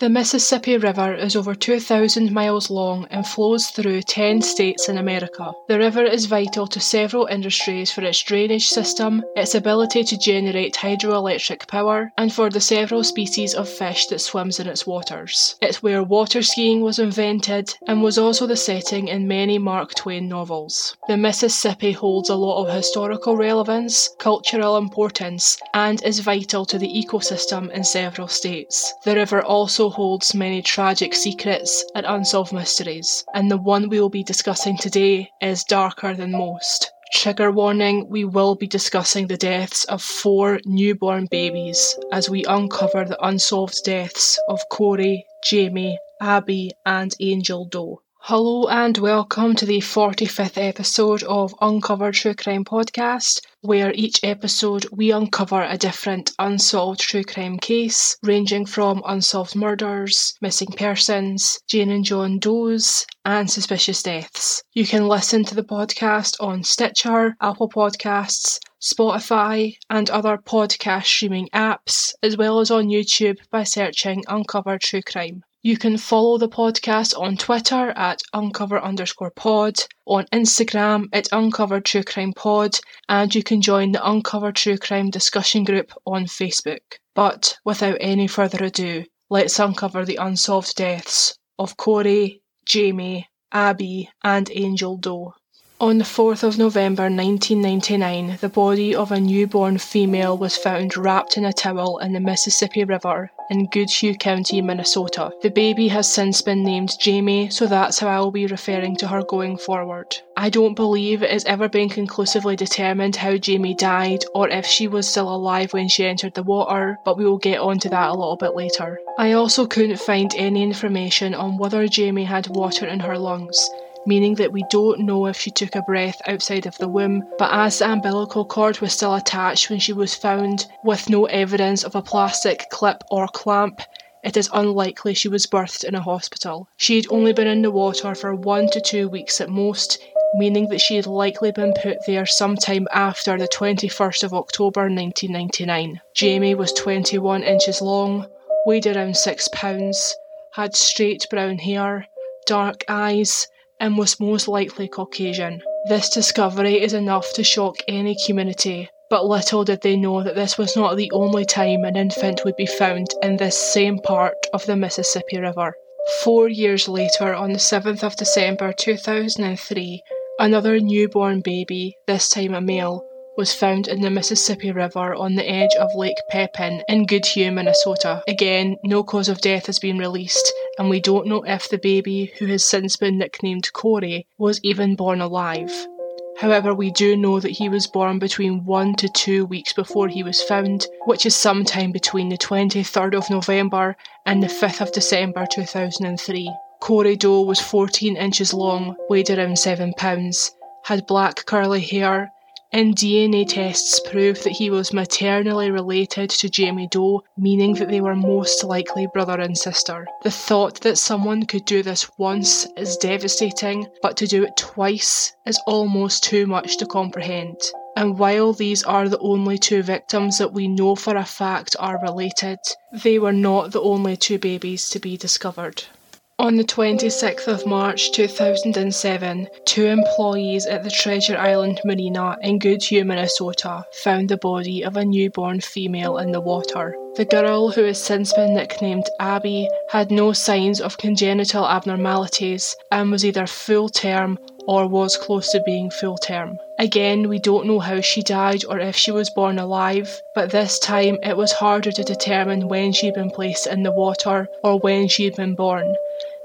The Mississippi River is over 2,000 miles long and flows through 10 states in America. The river is vital to several industries for its drainage system, its ability to generate hydroelectric power, and for the several species of fish that swims in its waters. It's where water skiing was invented and was also the setting in many Mark Twain novels. The Mississippi holds a lot of historical relevance, cultural importance, and is vital to the ecosystem in several states. The river also holds many tragic secrets and unsolved mysteries, and the one we will be discussing today is darker than most. Trigger warning we will be discussing the deaths of four newborn babies as we uncover the unsolved deaths of Corey, Jamie, Abby, and Angel Doe. Hello and welcome to the 45th episode of Uncovered True Crime Podcast, where each episode we uncover a different unsolved true crime case, ranging from unsolved murders, missing persons, Jane and John Does, and suspicious deaths. You can listen to the podcast on Stitcher, Apple Podcasts, Spotify, and other podcast streaming apps, as well as on YouTube by searching Uncovered True Crime. You can follow the podcast on Twitter at uncover underscore pod, on Instagram at uncover true crime pod, and you can join the Uncover True Crime discussion group on Facebook. But without any further ado, let's uncover the unsolved deaths of Corey, Jamie, Abby, and Angel Doe. On the 4th of November 1999, the body of a newborn female was found wrapped in a towel in the Mississippi River in Goodhue County, Minnesota. The baby has since been named Jamie, so that's how I will be referring to her going forward. I don't believe it has ever been conclusively determined how Jamie died or if she was still alive when she entered the water, but we will get onto that a little bit later. I also couldn't find any information on whether Jamie had water in her lungs meaning that we don't know if she took a breath outside of the womb, but as the umbilical cord was still attached when she was found, with no evidence of a plastic clip or clamp, it is unlikely she was birthed in a hospital. She had only been in the water for one to two weeks at most, meaning that she had likely been put there sometime after the 21st of October 1999. Jamie was 21 inches long, weighed around 6 pounds, had straight brown hair, dark eyes, and was most likely Caucasian. This discovery is enough to shock any community, but little did they know that this was not the only time an infant would be found in this same part of the Mississippi River. Four years later, on the 7th of December 2003, another newborn baby, this time a male, was found in the Mississippi River on the edge of Lake Pepin in Goodhue, Minnesota. Again, no cause of death has been released, and we don't know if the baby, who has since been nicknamed Corey, was even born alive. However, we do know that he was born between one to two weeks before he was found, which is sometime between the 23rd of November and the 5th of December 2003. Corey Doe was 14 inches long, weighed around 7 pounds, had black curly hair, and DNA tests proved that he was maternally related to Jamie Doe, meaning that they were most likely brother and sister. The thought that someone could do this once is devastating, but to do it twice is almost too much to comprehend. And while these are the only two victims that we know for a fact are related, they were not the only two babies to be discovered. On the 26th of March 2007, two employees at the Treasure Island Marina in Goodhue, Minnesota, found the body of a newborn female in the water. The girl, who has since been nicknamed Abby, had no signs of congenital abnormalities and was either full term or was close to being full term. Again, we don't know how she died or if she was born alive, but this time it was harder to determine when she'd been placed in the water or when she'd been born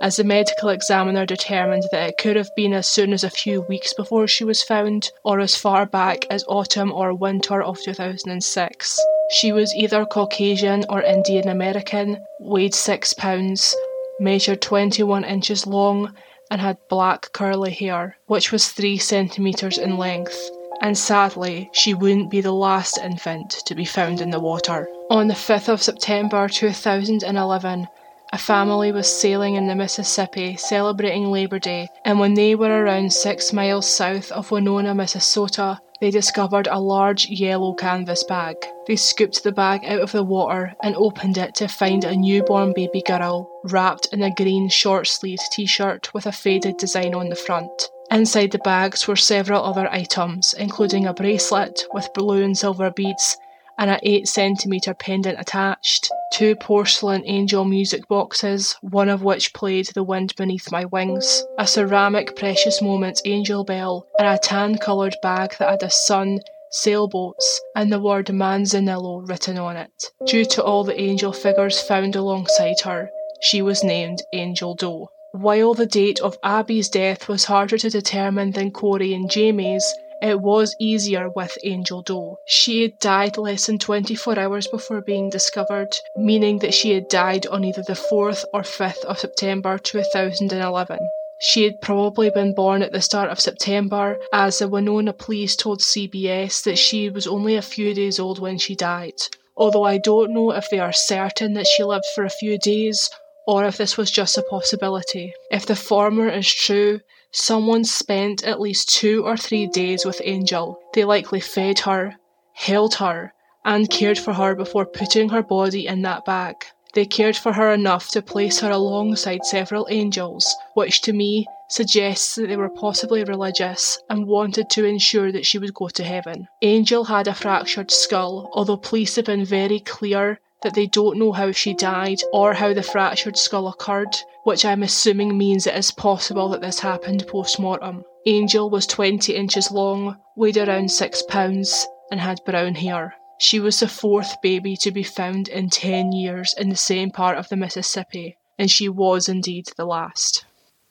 as the medical examiner determined that it could have been as soon as a few weeks before she was found, or as far back as autumn or winter of 2006. She was either Caucasian or Indian American, weighed 6 pounds, measured 21 inches long, and had black curly hair, which was 3 centimetres in length. And sadly, she wouldn't be the last infant to be found in the water. On the 5th of September 2011, A family was sailing in the Mississippi celebrating Labor Day, and when they were around six miles south of Winona, Minnesota, they discovered a large yellow canvas bag. They scooped the bag out of the water and opened it to find a newborn baby girl wrapped in a green short sleeved t shirt with a faded design on the front. Inside the bags were several other items, including a bracelet with blue and silver beads and an 8 centimetre pendant attached, two porcelain angel music boxes, one of which played The Wind Beneath My Wings, a ceramic Precious Moments angel bell, and a tan coloured bag that had a sun, sailboats, and the word Manzanillo written on it. Due to all the angel figures found alongside her, she was named Angel Doe. While the date of Abby's death was harder to determine than Corey and Jamie's, it was easier with Angel Doe. She had died less than 24 hours before being discovered, meaning that she had died on either the 4th or 5th of September 2011. She had probably been born at the start of September, as the Winona police told CBS that she was only a few days old when she died. Although I don't know if they are certain that she lived for a few days or if this was just a possibility. If the former is true, Someone spent at least two or three days with Angel. They likely fed her, held her, and cared for her before putting her body in that bag. They cared for her enough to place her alongside several angels, which to me suggests that they were possibly religious and wanted to ensure that she would go to heaven. Angel had a fractured skull, although police have been very clear that they don't know how she died or how the fractured skull occurred, which I'm assuming means it is possible that this happened post mortem. Angel was 20 inches long, weighed around 6 pounds, and had brown hair. She was the fourth baby to be found in 10 years in the same part of the Mississippi, and she was indeed the last.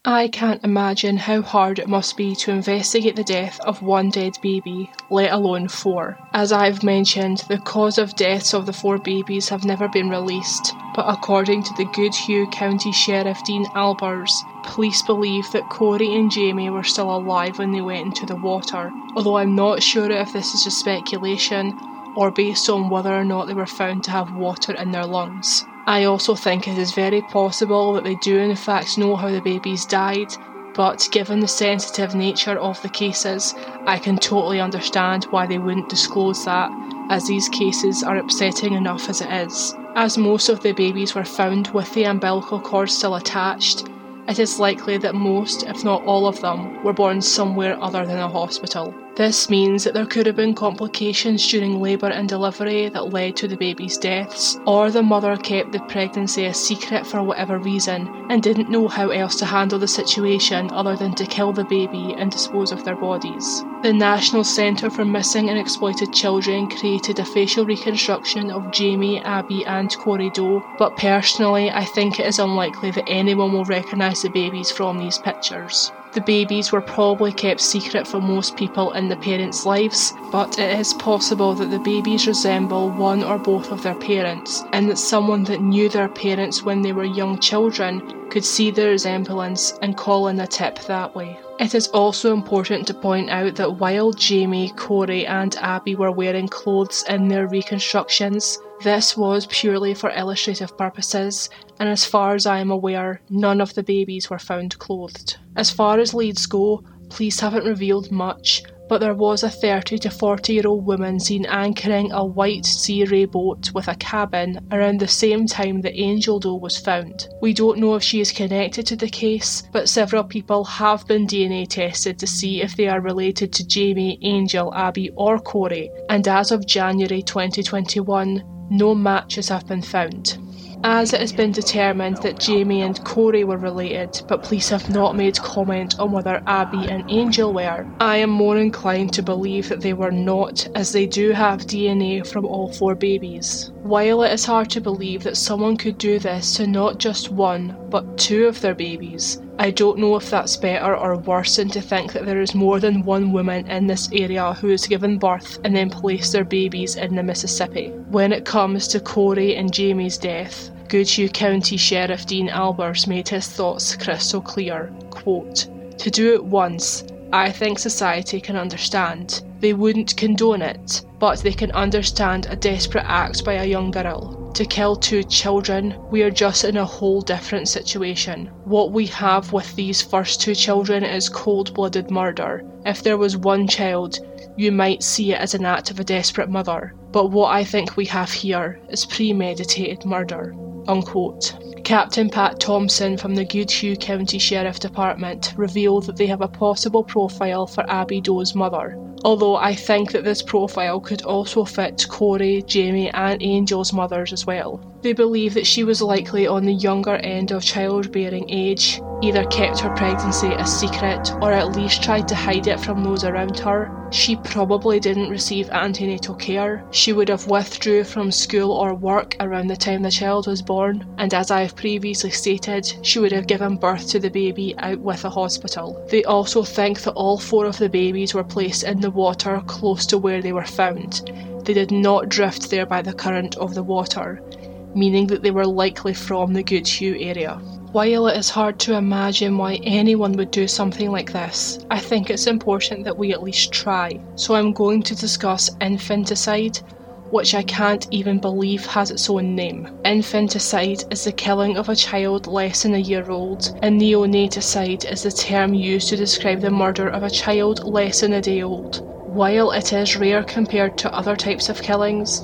I can't imagine how hard it must be to investigate the death of one dead baby, let alone four. As I've mentioned, the cause of deaths of the four babies have never been released, but according to the Goodhue County Sheriff Dean Albers, police believe that Corey and Jamie were still alive when they went into the water, although I'm not sure if this is just speculation or based on whether or not they were found to have water in their lungs. I also think it is very possible that they do in fact know how the babies died, but given the sensitive nature of the cases, I can totally understand why they wouldn't disclose that, as these cases are upsetting enough as it is. As most of the babies were found with the umbilical cord still attached, it is likely that most, if not all of them, were born somewhere other than a hospital. This means that there could have been complications during labour and delivery that led to the baby's deaths, or the mother kept the pregnancy a secret for whatever reason and didn't know how else to handle the situation other than to kill the baby and dispose of their bodies. The National Centre for Missing and Exploited Children created a facial reconstruction of Jamie, Abby, and Corey Doe, but personally, I think it is unlikely that anyone will recognise the babies from these pictures. The babies were probably kept secret from most people in the parents' lives, but it is possible that the babies resemble one or both of their parents, and that someone that knew their parents when they were young children could see the resemblance and call in a tip that way. It is also important to point out that while Jamie, Corey, and Abby were wearing clothes in their reconstructions, this was purely for illustrative purposes, and as far as I am aware, none of the babies were found clothed. As far as leads go, police haven't revealed much, but there was a 30 to 40 year old woman seen anchoring a white Sea Ray boat with a cabin around the same time the Angel Doe was found. We don't know if she is connected to the case, but several people have been DNA tested to see if they are related to Jamie, Angel, Abby, or Corey, and as of January 2021, no matches have been found. As it has been determined that Jamie and Corey were related, but police have not made comment on whether Abby and Angel were, I am more inclined to believe that they were not, as they do have DNA from all four babies. While it is hard to believe that someone could do this to not just one, but two of their babies, I don't know if that's better or worse than to think that there is more than one woman in this area who has given birth and then placed their babies in the Mississippi. When it comes to Corey and Jamie's death, Goodhue County Sheriff Dean Albers made his thoughts crystal clear. Quote, to do it once, I think society can understand. They wouldn't condone it, but they can understand a desperate act by a young girl. to kill two children, we are just in a whole different situation. What we have with these first two children is cold blooded murder. If there was one child, you might see it as an act of a desperate mother. But what I think we have here is premeditated murder. Unquote. Captain Pat Thompson from the Goodhue County Sheriff Department revealed that they have a possible profile for Abby Doe's mother. Although I think that this profile could also fit Corey, Jamie, and Angel's mothers as well. They believe that she was likely on the younger end of childbearing age, either kept her pregnancy a secret or at least tried to hide it from those around her. She probably didn't receive antenatal care. She would have withdrew from school or work around the time the child was born, and as I have previously stated, she would have given birth to the baby out with a hospital. They also think that all four of the babies were placed in the water close to where they were found. They did not drift there by the current of the water meaning that they were likely from the Goodhue area. While it is hard to imagine why anyone would do something like this, I think it's important that we at least try. So I'm going to discuss infanticide, which I can't even believe has its own name. Infanticide is the killing of a child less than a year old, and neonaticide is the term used to describe the murder of a child less than a day old. While it is rare compared to other types of killings,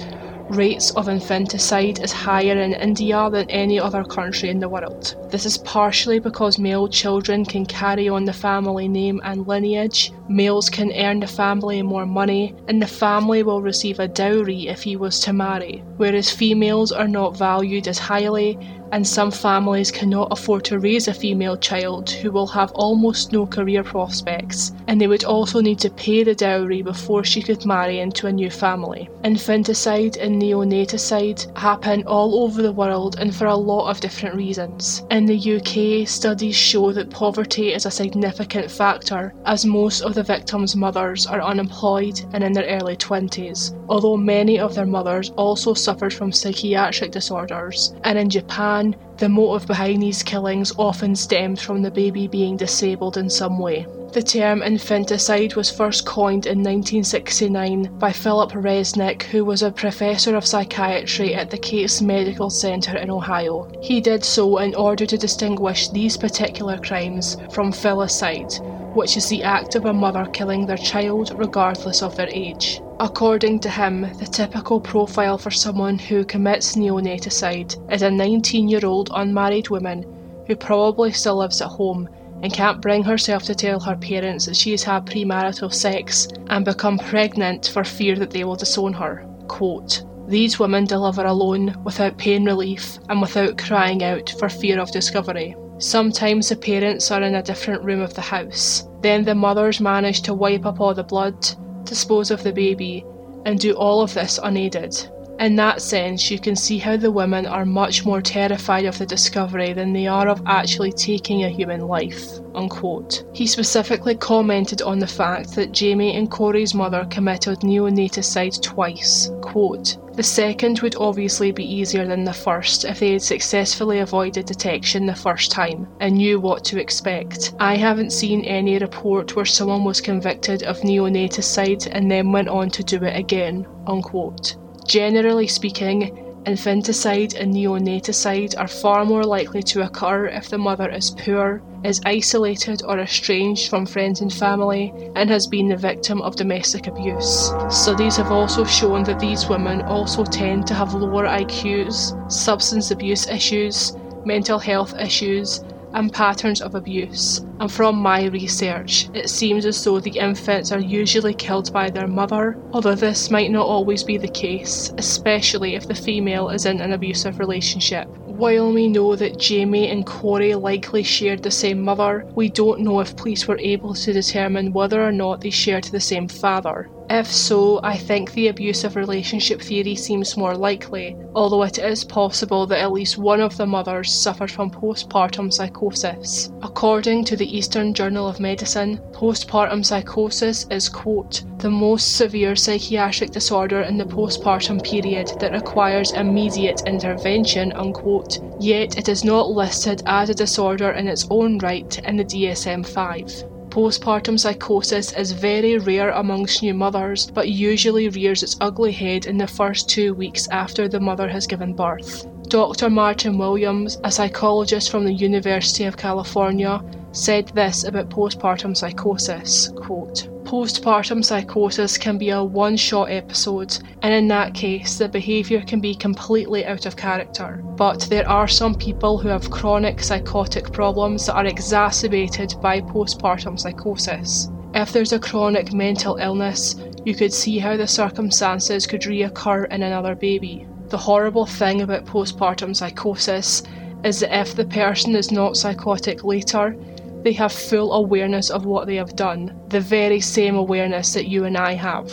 rates of infanticide is higher in India than any other country in the world. This is partially because male children can carry on the family name and lineage, males can earn the family more money, and the family will receive a dowry if he was to marry, whereas females are not valued as highly and some families cannot afford to raise a female child who will have almost no career prospects, and they would also need to pay the dowry before she could marry into a new family. Infanticide and neonaticide happen all over the world and for a lot of different reasons. In the UK, studies show that poverty is a significant factor, as most of the victims' mothers are unemployed and in their early 20s, although many of their mothers also suffered from psychiatric disorders, and in Japan, the motive behind these killings often stems from the baby being disabled in some way. The term infanticide was first coined in 1969 by Philip Resnick, who was a professor of psychiatry at the Case Medical Center in Ohio. He did so in order to distinguish these particular crimes from filicide, which is the act of a mother killing their child regardless of their age. According to him, the typical profile for someone who commits neonaticide is a 19 year old unmarried woman who probably still lives at home and can't bring herself to tell her parents that she has had premarital sex and become pregnant for fear that they will disown her. Quote, These women deliver alone, without pain relief, and without crying out for fear of discovery. Sometimes the parents are in a different room of the house. Then the mothers manage to wipe up all the blood, dispose of the baby, and do all of this unaided. In that sense, you can see how the women are much more terrified of the discovery than they are of actually taking a human life. Unquote. He specifically commented on the fact that Jamie and Corey's mother committed neonaticide twice. Quote, the second would obviously be easier than the first if they had successfully avoided detection the first time and knew what to expect. I haven't seen any report where someone was convicted of neonaticide and then went on to do it again. Unquote. Generally speaking, infanticide and neonaticide are far more likely to occur if the mother is poor, is isolated or estranged from friends and family, and has been the victim of domestic abuse. Studies have also shown that these women also tend to have lower IQs, substance abuse issues, mental health issues, and patterns of abuse. And from my research, it seems as though the infants are usually killed by their mother, although this might not always be the case, especially if the female is in an abusive relationship. While we know that Jamie and Corey likely shared the same mother, we don't know if police were able to determine whether or not they shared the same father. If so, I think the abusive relationship theory seems more likely, although it is possible that at least one of the mothers suffered from postpartum psychosis. According to the Eastern Journal of Medicine, postpartum psychosis is, quote, the most severe psychiatric disorder in the postpartum period that requires immediate intervention, unquote, yet it is not listed as a disorder in its own right in the DSM 5. Postpartum psychosis is very rare amongst new mothers, but usually rears its ugly head in the first two weeks after the mother has given birth. Dr. Martin Williams, a psychologist from the University of California, said this about postpartum psychosis quote, Postpartum psychosis can be a one shot episode, and in that case, the behaviour can be completely out of character. But there are some people who have chronic psychotic problems that are exacerbated by postpartum psychosis. If there's a chronic mental illness, you could see how the circumstances could reoccur in another baby. The horrible thing about postpartum psychosis is that if the person is not psychotic later, they have full awareness of what they have done, the very same awareness that you and I have.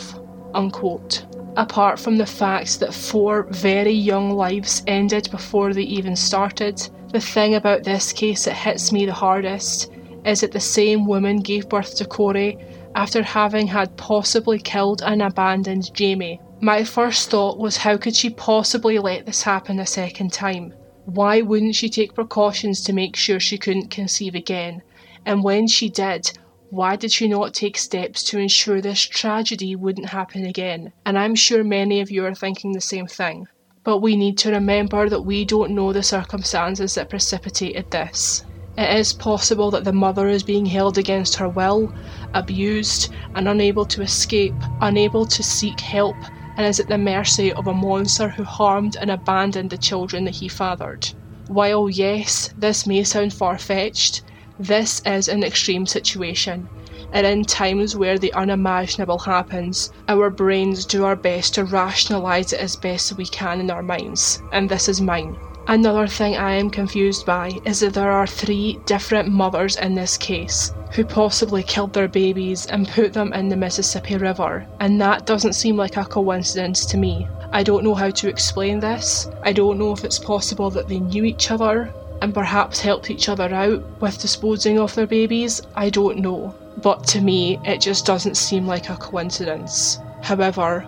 Unquote. Apart from the fact that four very young lives ended before they even started, the thing about this case that hits me the hardest is that the same woman gave birth to Corey after having had possibly killed and abandoned Jamie. My first thought was how could she possibly let this happen a second time? Why wouldn't she take precautions to make sure she couldn't conceive again? And when she did, why did she not take steps to ensure this tragedy wouldn't happen again? And I'm sure many of you are thinking the same thing. But we need to remember that we don't know the circumstances that precipitated this. It is possible that the mother is being held against her will, abused, and unable to escape, unable to seek help, and is at the mercy of a monster who harmed and abandoned the children that he fathered. While, yes, this may sound far fetched, this is an extreme situation, and in times where the unimaginable happens, our brains do our best to rationalise it as best we can in our minds, and this is mine. Another thing I am confused by is that there are three different mothers in this case who possibly killed their babies and put them in the Mississippi River, and that doesn't seem like a coincidence to me. I don't know how to explain this. I don't know if it's possible that they knew each other and perhaps helped each other out with disposing of their babies, I don't know. But to me, it just doesn't seem like a coincidence. However,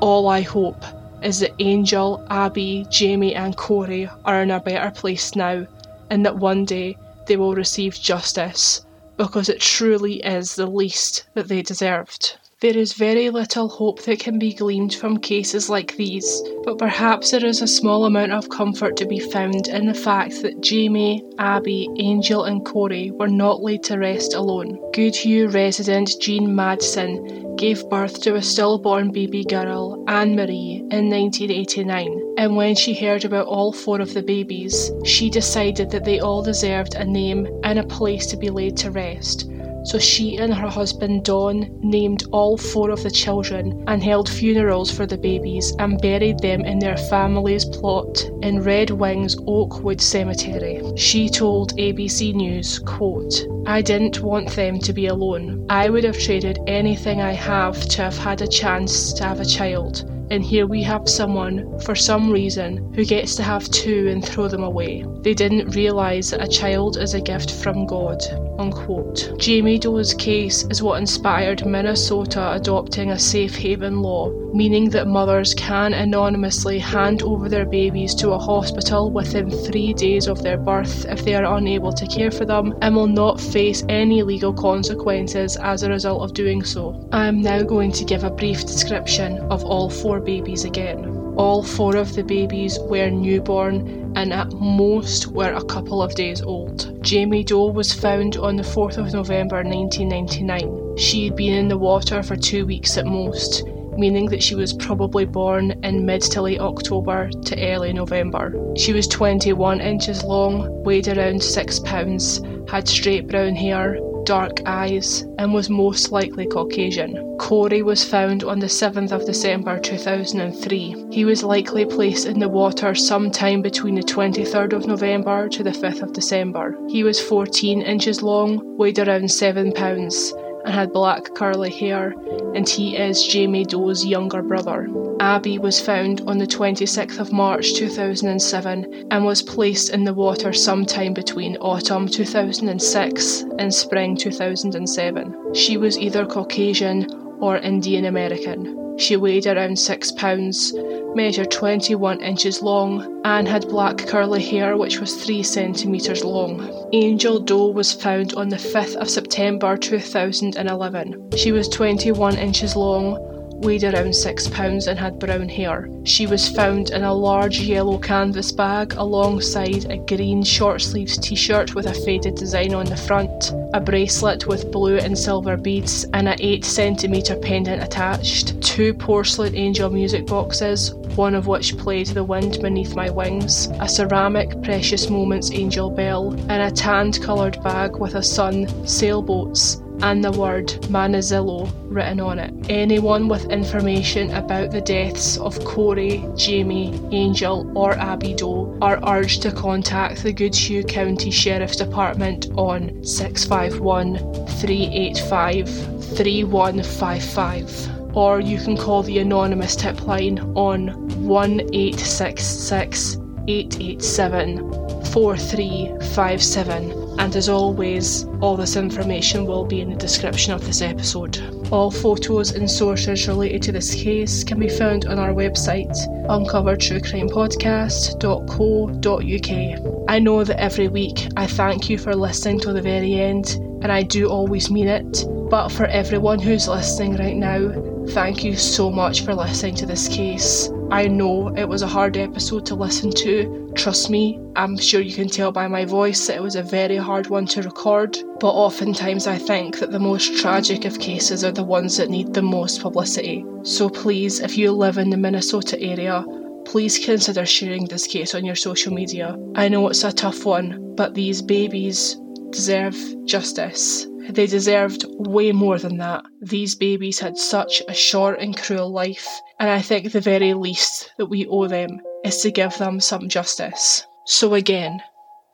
all I hope is that Angel, Abby, Jamie, and Corey are in a better place now, and that one day they will receive justice, because it truly is the least that they deserved. There is very little hope that can be gleaned from cases like these, but perhaps there is a small amount of comfort to be found in the fact that Jamie, Abby, Angel, and Corey were not laid to rest alone. Goodhue resident Jean Madsen gave birth to a stillborn baby girl, Anne Marie, in 1989, and when she heard about all four of the babies, she decided that they all deserved a name and a place to be laid to rest so she and her husband Don named all four of the children and held funerals for the babies and buried them in their family's plot in Red Wing's Oakwood Cemetery. She told ABC News, quote, I didn't want them to be alone. I would have traded anything I have to have had a chance to have a child and here we have someone, for some reason, who gets to have two and throw them away. They didn't realise that a child is a gift from God. Unquote. Jamie Doe's case is what inspired Minnesota adopting a safe haven law, meaning that mothers can anonymously hand over their babies to a hospital within three days of their birth if they are unable to care for them and will not face any legal consequences as a result of doing so. I am now going to give a brief description of all four four babies again. All four of the babies were newborn and at most were a couple of days old. Jamie Doe was found on the 4th of November 1999. She had been in the water for two weeks at most, meaning that she was probably born in mid to late October to early November. She was 21 inches long, weighed around 6 pounds, had straight brown hair, dark eyes, and was most likely Caucasian. Corey was found on the 7th of December 2003. He was likely placed in the water sometime between the 23rd of November to the 5th of December. He was 14 inches long, weighed around 7 pounds, and had black curly hair, and he is Jamie Doe's younger brother. Abby was found on the 26th of March 2007 and was placed in the water sometime between autumn 2006 and spring 2007. She was either Caucasian or Indian American. She weighed around six pounds, measured 21 inches long, and had black curly hair which was 3 centimetres long. Angel Doe was found on the 5th of September 2011. She was 21 inches long, weighed around six pounds and had brown hair. She was found in a large yellow canvas bag alongside a green short sleeves t shirt with a faded design on the front, a bracelet with blue and silver beads, and an 8 centimetre pendant attached, two porcelain angel music boxes, one of which played The Wind Beneath My Wings, a ceramic Precious Moments angel bell, and a tanned coloured bag with a sun, sailboats, and the word Manzanillo written on it. Anyone with information about the deaths of Corey, Jamie, Angel, or Abby Doe are urged to contact the Goodhue County Sheriff's Department on 651 385 3155 or you can call the anonymous tip line on 1866 887 4357 and as always, all this information will be in the description of this episode. All photos and sources related to this case can be found on our website, uncovertruecrimepodcast.co.uk. I know that every week I thank you for listening to the very end, and I do always mean it, but for everyone who's listening right now, thank you so much for listening to this case. I know it was a hard episode to listen to. Trust me, I'm sure you can tell by my voice that it was a very hard one to record. But oftentimes, I think that the most tragic of cases are the ones that need the most publicity. So please, if you live in the Minnesota area, please consider sharing this case on your social media. I know it's a tough one, but these babies deserve justice. They deserved way more than that. These babies had such a short and cruel life, and I think the very least that we owe them is to give them some justice. So, again,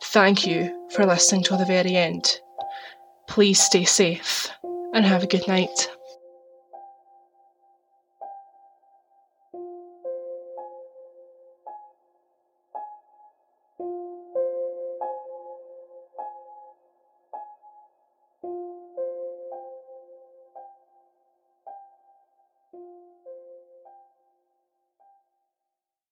thank you for listening to the very end. Please stay safe and have a good night.